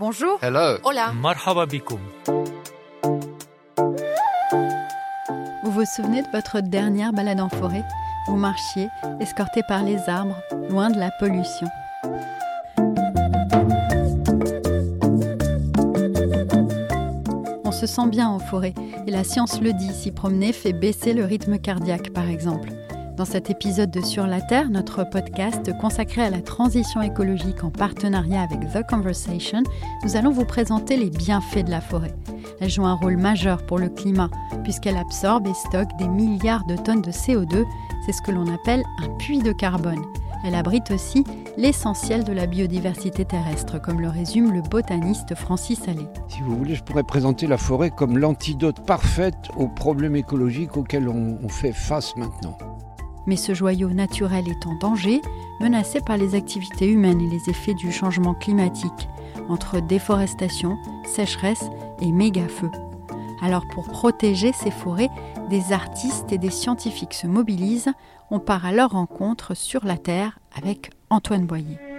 Bonjour. Hello. Hola. Marhaba Vous vous souvenez de votre dernière balade en forêt? Vous marchiez, escorté par les arbres, loin de la pollution. On se sent bien en forêt, et la science le dit, s'y promener fait baisser le rythme cardiaque par exemple. Dans cet épisode de Sur la Terre, notre podcast consacré à la transition écologique en partenariat avec The Conversation, nous allons vous présenter les bienfaits de la forêt. Elle joue un rôle majeur pour le climat, puisqu'elle absorbe et stocke des milliards de tonnes de CO2, c'est ce que l'on appelle un puits de carbone. Elle abrite aussi l'essentiel de la biodiversité terrestre, comme le résume le botaniste Francis Allais. Si vous voulez, je pourrais présenter la forêt comme l'antidote parfaite aux problèmes écologiques auxquels on, on fait face maintenant. Mais ce joyau naturel est en danger, menacé par les activités humaines et les effets du changement climatique, entre déforestation, sécheresse et méga-feux. Alors pour protéger ces forêts, des artistes et des scientifiques se mobilisent. On part à leur rencontre sur la Terre avec Antoine Boyer.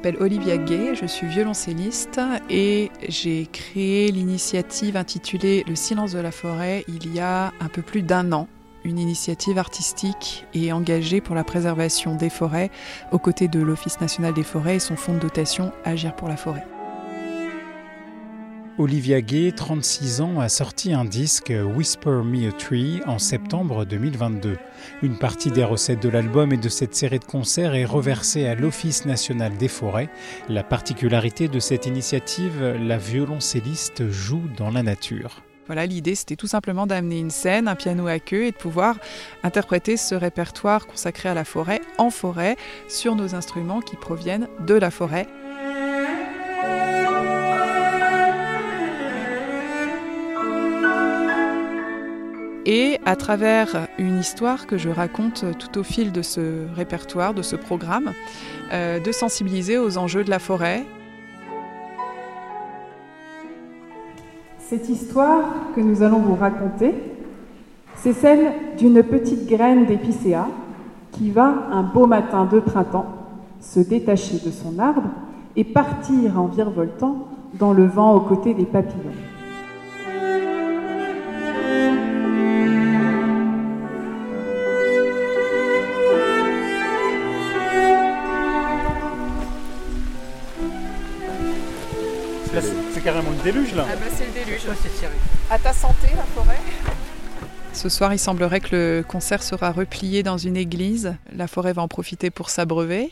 M'appelle Olivia Gay, je suis violoncelliste et j'ai créé l'initiative intitulée Le silence de la forêt il y a un peu plus d'un an. Une initiative artistique et engagée pour la préservation des forêts aux côtés de l'Office national des forêts et son fonds de dotation Agir pour la forêt. Olivia Gay, 36 ans, a sorti un disque Whisper Me a Tree en septembre 2022. Une partie des recettes de l'album et de cette série de concerts est reversée à l'Office national des forêts. La particularité de cette initiative, la violoncelliste joue dans la nature. Voilà, l'idée c'était tout simplement d'amener une scène, un piano à queue et de pouvoir interpréter ce répertoire consacré à la forêt en forêt sur nos instruments qui proviennent de la forêt. Et à travers une histoire que je raconte tout au fil de ce répertoire, de ce programme, euh, de sensibiliser aux enjeux de la forêt. Cette histoire que nous allons vous raconter, c'est celle d'une petite graine d'épicéa qui va, un beau matin de printemps, se détacher de son arbre et partir en virevoltant dans le vent aux côtés des papillons. Le déluge là Ah bah c'est le déluge. À ta santé la forêt ce soir, il semblerait que le concert sera replié dans une église. La forêt va en profiter pour s'abreuver.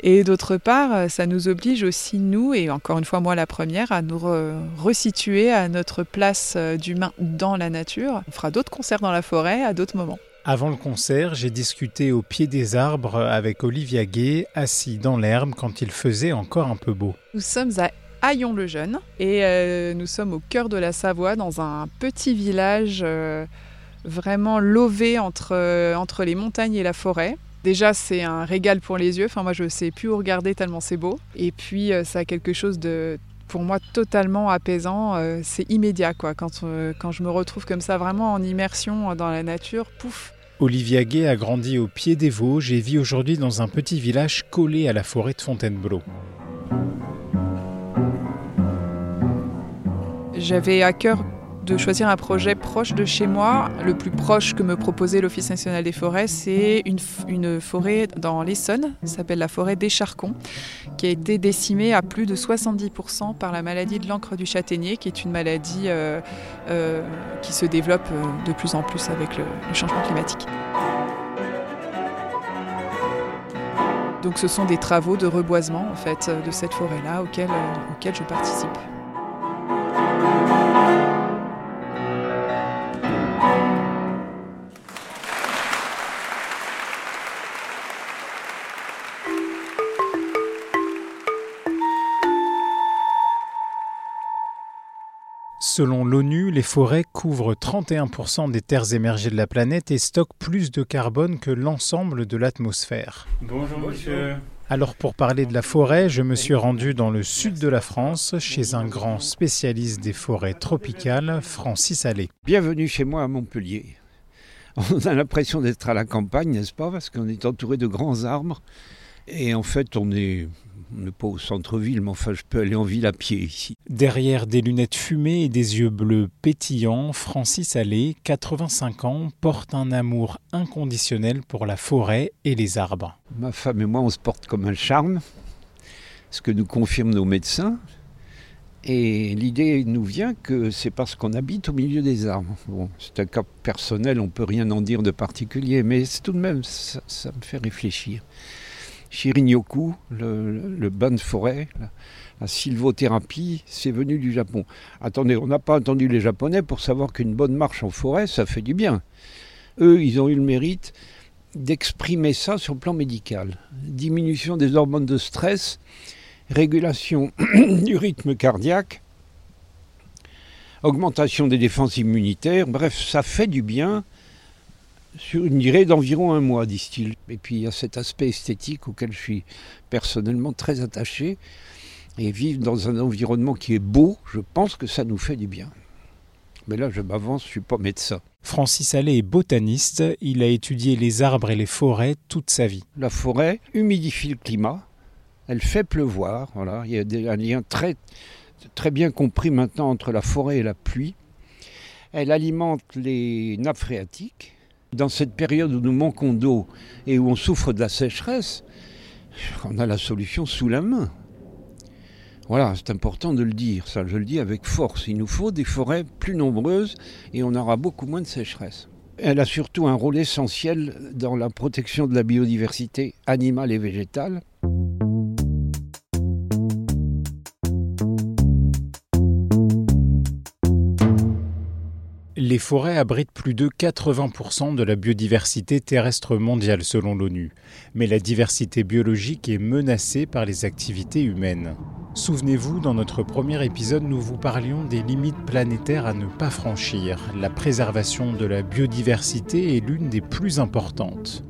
Et d'autre part, ça nous oblige aussi, nous, et encore une fois moi la première, à nous re resituer à notre place d'humain dans la nature. On fera d'autres concerts dans la forêt à d'autres moments. Avant le concert, j'ai discuté au pied des arbres avec Olivia Gay, assis dans l'herbe quand il faisait encore un peu beau. Nous sommes à Haillon-le-Jeune et euh, nous sommes au cœur de la Savoie dans un petit village euh, vraiment lové entre, euh, entre les montagnes et la forêt. Déjà, c'est un régal pour les yeux. Enfin, moi, je ne sais plus où regarder tellement c'est beau. Et puis, ça a quelque chose de, pour moi, totalement apaisant. C'est immédiat, quoi. Quand, quand je me retrouve comme ça, vraiment en immersion dans la nature, pouf. Olivia Gay a grandi au pied des Vosges et vit aujourd'hui dans un petit village collé à la forêt de Fontainebleau. J'avais à cœur de choisir un projet proche de chez moi. Le plus proche que me proposait l'Office national des forêts, c'est une, forêt dans l'Essonne, s'appelle la forêt d'Écharcon, qui a été décimée à plus de 70% par la maladie de l'encre du châtaignier, qui est une maladie euh, euh, qui se développe de plus en plus avec le, changement climatique. Donc ce sont des travaux de reboisement en fait de cette forêt-là auxquels je participe. Selon l'ONU, les forêts couvrent 31% des terres émergées de la planète et stockent plus de carbone que l'ensemble de l'atmosphère. Bonjour monsieur. Alors pour parler de la forêt, je me suis rendu dans le sud de la France, chez un grand spécialiste des forêts tropicales, Francis Allais. Bienvenue chez moi à Montpellier. On a l'impression d'être à la campagne, n'est-ce pas? Parce qu'on est entouré de grands arbres. Et en fait, on est on n'est pas au centre-ville, mais enfin, je peux aller en ville à pied ici. Derrière des lunettes fumées et des yeux bleus pétillants, Francis Allais, 85 ans, porte un amour inconditionnel pour la forêt et les arbres. Ma femme et moi, on se porte comme un charme, ce que nous confirment nos médecins. Et l'idée nous vient que c'est parce qu'on habite au milieu des arbres. Bon, c'est un cas personnel, on ne peut rien en dire de particulier, mais tout de même, ça, ça me fait réfléchir. Shirin-yoku, le, bain de forêt, la, sylvothérapie, c'est venu du Japon. Attendez, on n'a pas entendu les Japonais pour savoir qu'une bonne marche en forêt, ça fait du bien. Eux, ils ont eu le mérite d'exprimer ça sur le plan médical. Diminution des hormones de stress, régulation du rythme cardiaque, augmentation des défenses immunitaires, bref, ça fait du bien sur une durée d'environ un mois, disent-ils. Et puis il y a cet aspect esthétique auquel je suis personnellement très attaché. Et vivre dans un environnement qui est beau, je pense que ça nous fait du bien. Mais là, je m'avance, je ne suis pas médecin. Francis Allais est botaniste. Il a étudié les arbres et les forêts toute sa vie. La forêt humidifie le climat. Elle fait pleuvoir. Voilà. Il y a un lien très, très bien compris maintenant entre la forêt et la pluie. Elle alimente les nappes phréatiques dans cette période où nous manquons d'eau et où on souffre de la sécheresse, on a la solution sous la main. Voilà, c'est important de le dire, ça je le dis avec force. Il nous faut des forêts plus nombreuses et on aura beaucoup moins de sécheresse. Elle a surtout un rôle essentiel dans la protection de la biodiversité animale et végétale. Les forêts abritent plus de 80% de la biodiversité terrestre mondiale selon l'ONU, mais la diversité biologique est menacée par les activités humaines. Souvenez-vous, dans notre premier épisode, nous vous parlions des limites planétaires à ne pas franchir. La préservation de la biodiversité est l'une des plus importantes.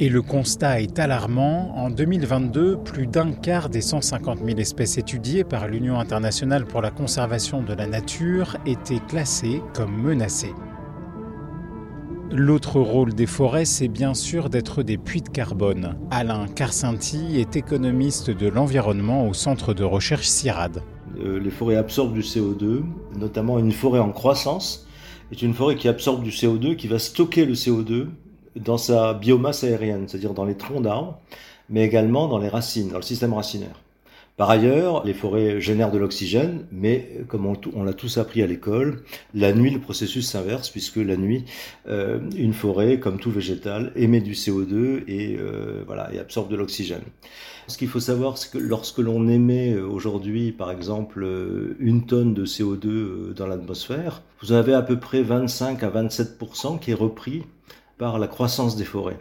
Et le constat est alarmant. En 2022, plus d'un quart des 150 000 espèces étudiées par l'Union internationale pour la conservation de la nature étaient classées comme menacées. L'autre rôle des forêts, c'est bien sûr d'être des puits de carbone. Alain Carcinti est économiste de l'environnement au centre de recherche CIRAD. Euh, les forêts absorbent du CO2, notamment une forêt en croissance est une forêt qui absorbe du CO2, qui va stocker le CO2 dans sa biomasse aérienne, c'est-à-dire dans les troncs d'arbres, mais également dans les racines, dans le système racinaire. Par ailleurs, les forêts génèrent de l'oxygène, mais comme on, l'a tous appris à l'école, la nuit, le processus s'inverse, puisque la nuit, euh, une forêt, comme tout végétal, émet du CO2 et, euh, voilà, et absorbe de l'oxygène. Ce qu'il faut savoir, c'est que lorsque l'on émet euh, aujourd'hui, par exemple, une tonne de CO2 dans l'atmosphère, vous en avez à peu près 25 à 27 qui est repris par la croissance des forêts.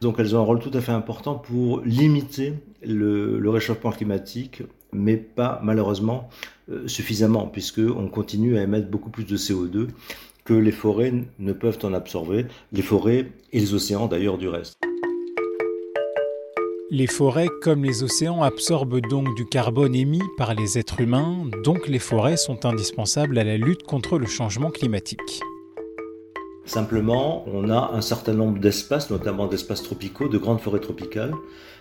Donc elles ont un rôle tout à fait important pour limiter le, réchauffement climatique, mais pas malheureusement euh, suffisamment, puisqu'on continue à émettre beaucoup plus de CO2 que les forêts ne peuvent en absorber, les forêts et les océans d'ailleurs du reste. Les forêts, comme les océans, absorbent donc du carbone émis par les êtres humains, donc les forêts sont indispensables à la lutte contre le changement climatique. Simplement, on a un certain nombre d'espaces, notamment d'espaces tropicaux, de grandes forêts tropicales,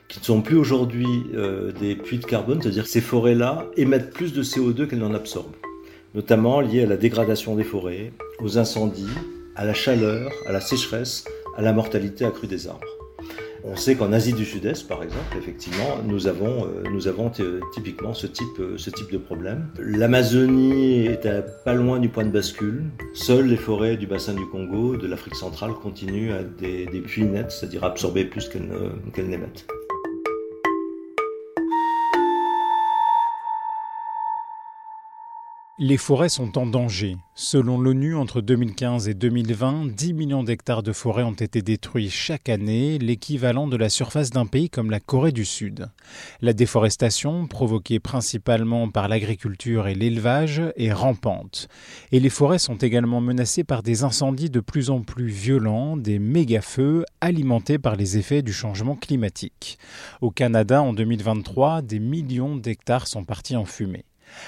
qui ne sont plus aujourd'hui euh, des puits de carbone, c'est-à-dire que ces forêts-là émettent plus de CO2 qu'elles n'en absorbent, notamment liées à la dégradation des forêts, aux incendies, à la chaleur, à la sécheresse, à la mortalité accrue des arbres. On sait qu'en Asie du Sud-Est, par exemple, effectivement, nous avons, euh, nous avons typiquement ce type, euh, ce type de problème. L'Amazonie est pas loin du point de bascule. Seules les forêts du bassin du Congo, de l'Afrique centrale, continuent à des puits nets, c'est-à-dire absorber plus qu'elles n'émettent. Les forêts sont en danger. Selon l'ONU, entre 2015 et 2020, 10 millions d'hectares de forêts ont été détruits chaque année, l'équivalent de la surface d'un pays comme la Corée du Sud. La déforestation, provoquée principalement par l'agriculture et l'élevage, est rampante. Et les forêts sont également menacées par des incendies de plus en plus violents, des méga-feux alimentés par les effets du changement climatique. Au Canada, en 2023, des millions d'hectares sont partis en fumée.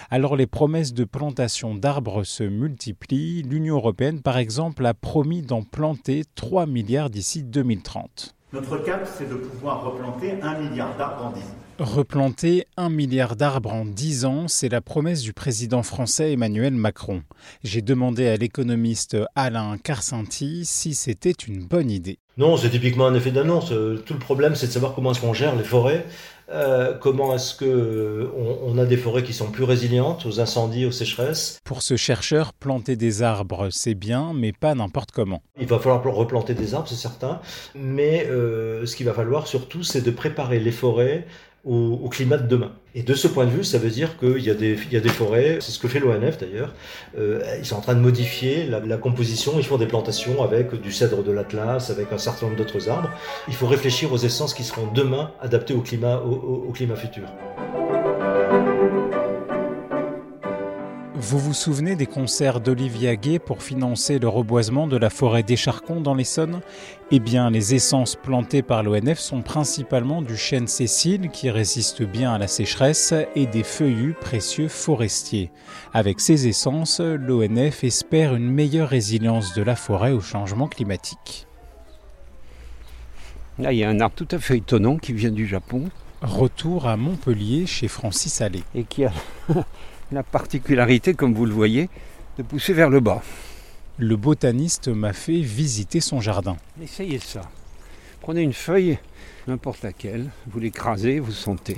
Alors les promesses de plantation d'arbres se multiplient. L'Union européenne, par exemple, a promis d'en planter 3 milliards d'ici 2030. Notre cap, c'est de pouvoir replanter 1 milliard d'arbres en 10 ans. Replanter 1 milliard d'arbres en 10 ans, c'est la promesse du président français Emmanuel Macron. J'ai demandé à l'économiste Alain Carcenti si c'était une bonne idée. Non, c'est typiquement un effet d'annonce. Euh, tout le problème, c'est de savoir comment est-ce qu'on gère les forêts euh, comment est-ce que euh, on, a des forêts qui sont plus résilientes aux incendies, aux sécheresses Pour ce chercheur, planter des arbres, c'est bien, mais pas n'importe comment. Il va falloir replanter des arbres, c'est certain, mais euh, ce qu'il va falloir surtout, c'est de préparer les forêts au, climat de demain. Et de ce point de vue, ça veut dire qu'il y, a des, forêts, c'est ce que fait l'ONF d'ailleurs, euh, ils sont en train de modifier la, composition, ils font des plantations avec du cèdre de l'Atlas, avec un certain nombre d'autres arbres. Il faut réfléchir aux essences qui seront demain adaptées au climat, au climat futur. Vous vous souvenez des concerts d'Olivia Gay pour financer le reboisement de la forêt d'Écharcon dans l'Essonne? Eh bien, les essences plantées par l'ONF sont principalement du chêne Cécile qui résiste bien à la sécheresse et des feuillus précieux forestiers. Avec ces essences, l'ONF espère une meilleure résilience de la forêt au changement climatique. Là, il y a un arbre tout à fait étonnant qui vient du Japon. Retour à Montpellier chez Francis Allais. Et qui a la particularité, comme vous le voyez, de pousser vers le bas. Le botaniste m'a fait visiter son jardin. Essayez ça. Prenez une feuille, n'importe laquelle, vous l'écrasez, vous sentez.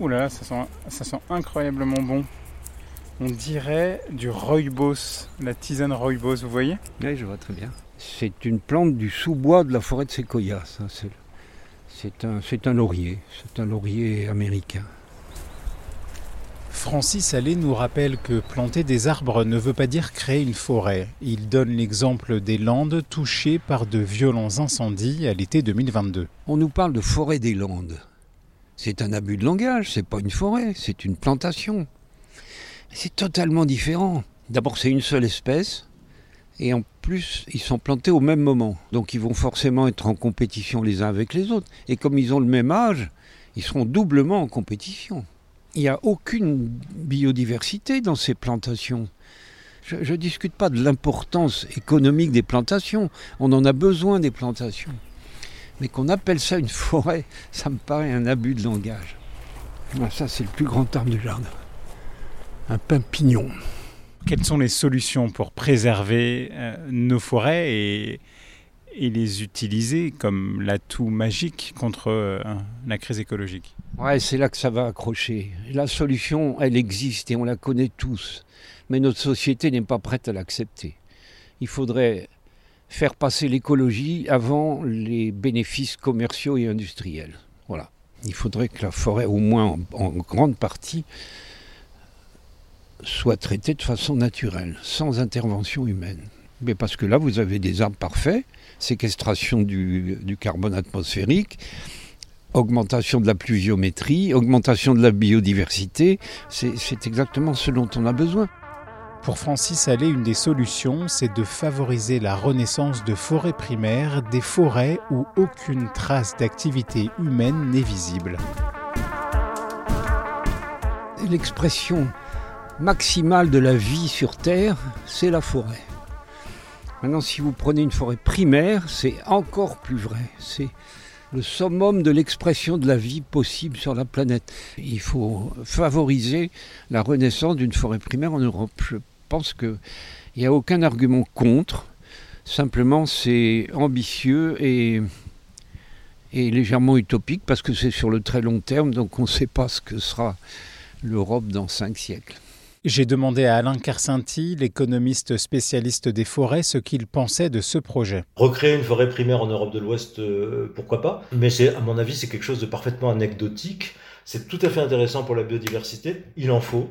Oula, ça sent, ça sent incroyablement bon. On dirait du rooibos, la tisane rooibos, vous voyez? Oui, je vois très bien. C'est une plante du sous-bois de la forêt de séquoia, ça. C'est c'est un, un laurier, c'est un laurier américain. Francis Allais nous rappelle que planter des arbres ne veut pas dire créer une forêt. Il donne l'exemple des Landes touchées par de violents incendies à l'été 2022. On nous parle de forêt des Landes. C'est un abus de langage, c'est pas une forêt, c'est une plantation. C'est totalement différent. D'abord, c'est une seule espèce, et en plus, ils sont plantés au même moment. Donc ils vont forcément être en compétition les uns avec les autres. Et comme ils ont le même âge, ils seront doublement en compétition. Il n'y a aucune biodiversité dans ces plantations. Je ne discute pas de l'importance économique des plantations. On en a besoin des plantations. Mais qu'on appelle ça une forêt, ça me paraît un abus de langage. Ah, ça, c'est le plus grand arbre du jardin. Un pin pignon. Quelles sont les solutions pour préserver euh, nos forêts et, les utiliser comme l'atout magique contre euh, la crise écologique? Ouais, c'est là que ça va accrocher. La solution, elle existe et on la connaît tous. Mais notre société n'est pas prête à l'accepter. Il faudrait faire passer l'écologie avant les bénéfices commerciaux et industriels. Voilà. Il faudrait que la forêt, au moins en grande partie, soit traité de façon naturelle, sans intervention humaine. Mais parce que là, vous avez des arbres parfaits, séquestration du, du carbone atmosphérique, augmentation de la pluviométrie, augmentation de la biodiversité, c'est exactement ce dont on a besoin. Pour Francis Allais, une des solutions, c'est de favoriser la renaissance de forêts primaires, des forêts où aucune trace d'activité humaine n'est visible. L'expression maximale de la vie sur Terre, c'est la forêt. Maintenant, si vous prenez une forêt primaire, c'est encore plus vrai. C'est le summum de l'expression de la vie possible sur la planète. Il faut favoriser la renaissance d'une forêt primaire en Europe. Je pense qu'il n'y a aucun argument contre. Simplement, c'est ambitieux et, et légèrement utopique parce que c'est sur le très long terme, donc on ne sait pas ce que sera l'Europe dans cinq siècles. J'ai demandé à Alain Carcinti, l'économiste spécialiste des forêts, ce qu'il pensait de ce projet. Recréer une forêt primaire en Europe de l'Ouest, euh, pourquoi pas? Mais c'est, à mon avis, c'est quelque chose de parfaitement anecdotique. C'est tout à fait intéressant pour la biodiversité. Il en faut.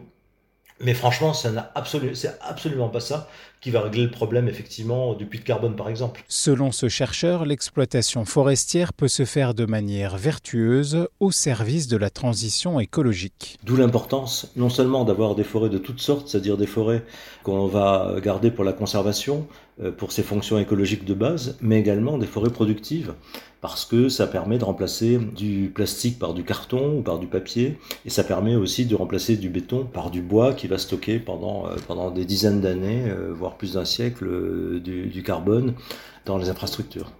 Mais franchement, ça n'a absolu c'est absolument pas ça qui va régler le problème effectivement du puits de carbone par exemple. Selon ce chercheur, l'exploitation forestière peut se faire de manière vertueuse au service de la transition écologique. D'où l'importance non seulement d'avoir des forêts de toutes sortes, c'est-à-dire des forêts qu'on va garder pour la conservation, pour ses fonctions écologiques de base, mais également des forêts productives parce que ça permet de remplacer du plastique par du carton ou par du papier, et ça permet aussi de remplacer du béton par du bois qui va stocker pendant, euh, pendant des dizaines d'années, euh, voire plus d'un siècle, euh, du, du carbone dans les infrastructures.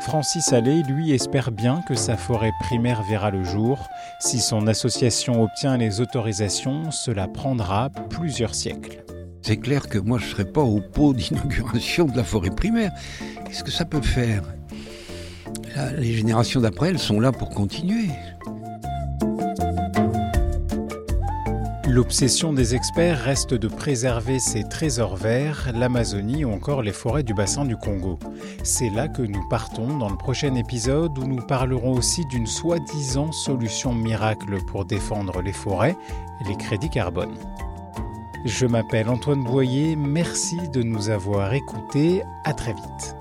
Francis Allais, lui, espère bien que sa forêt primaire verra le jour. Si son association obtient les autorisations, cela prendra plusieurs siècles. C'est clair que moi je ne serais pas au pot d'inauguration de la forêt primaire. Qu'est-ce que ça peut faire? Les générations d'après, elles sont là pour continuer. L'obsession des experts reste de préserver ces trésors verts, l'Amazonie ou encore les forêts du bassin du Congo. C'est là que nous partons dans le prochain épisode où nous parlerons aussi d'une soi-disant solution miracle pour défendre les forêts les crédits carbone. Je m'appelle Antoine Boyer, merci de nous avoir écoutés, à très vite.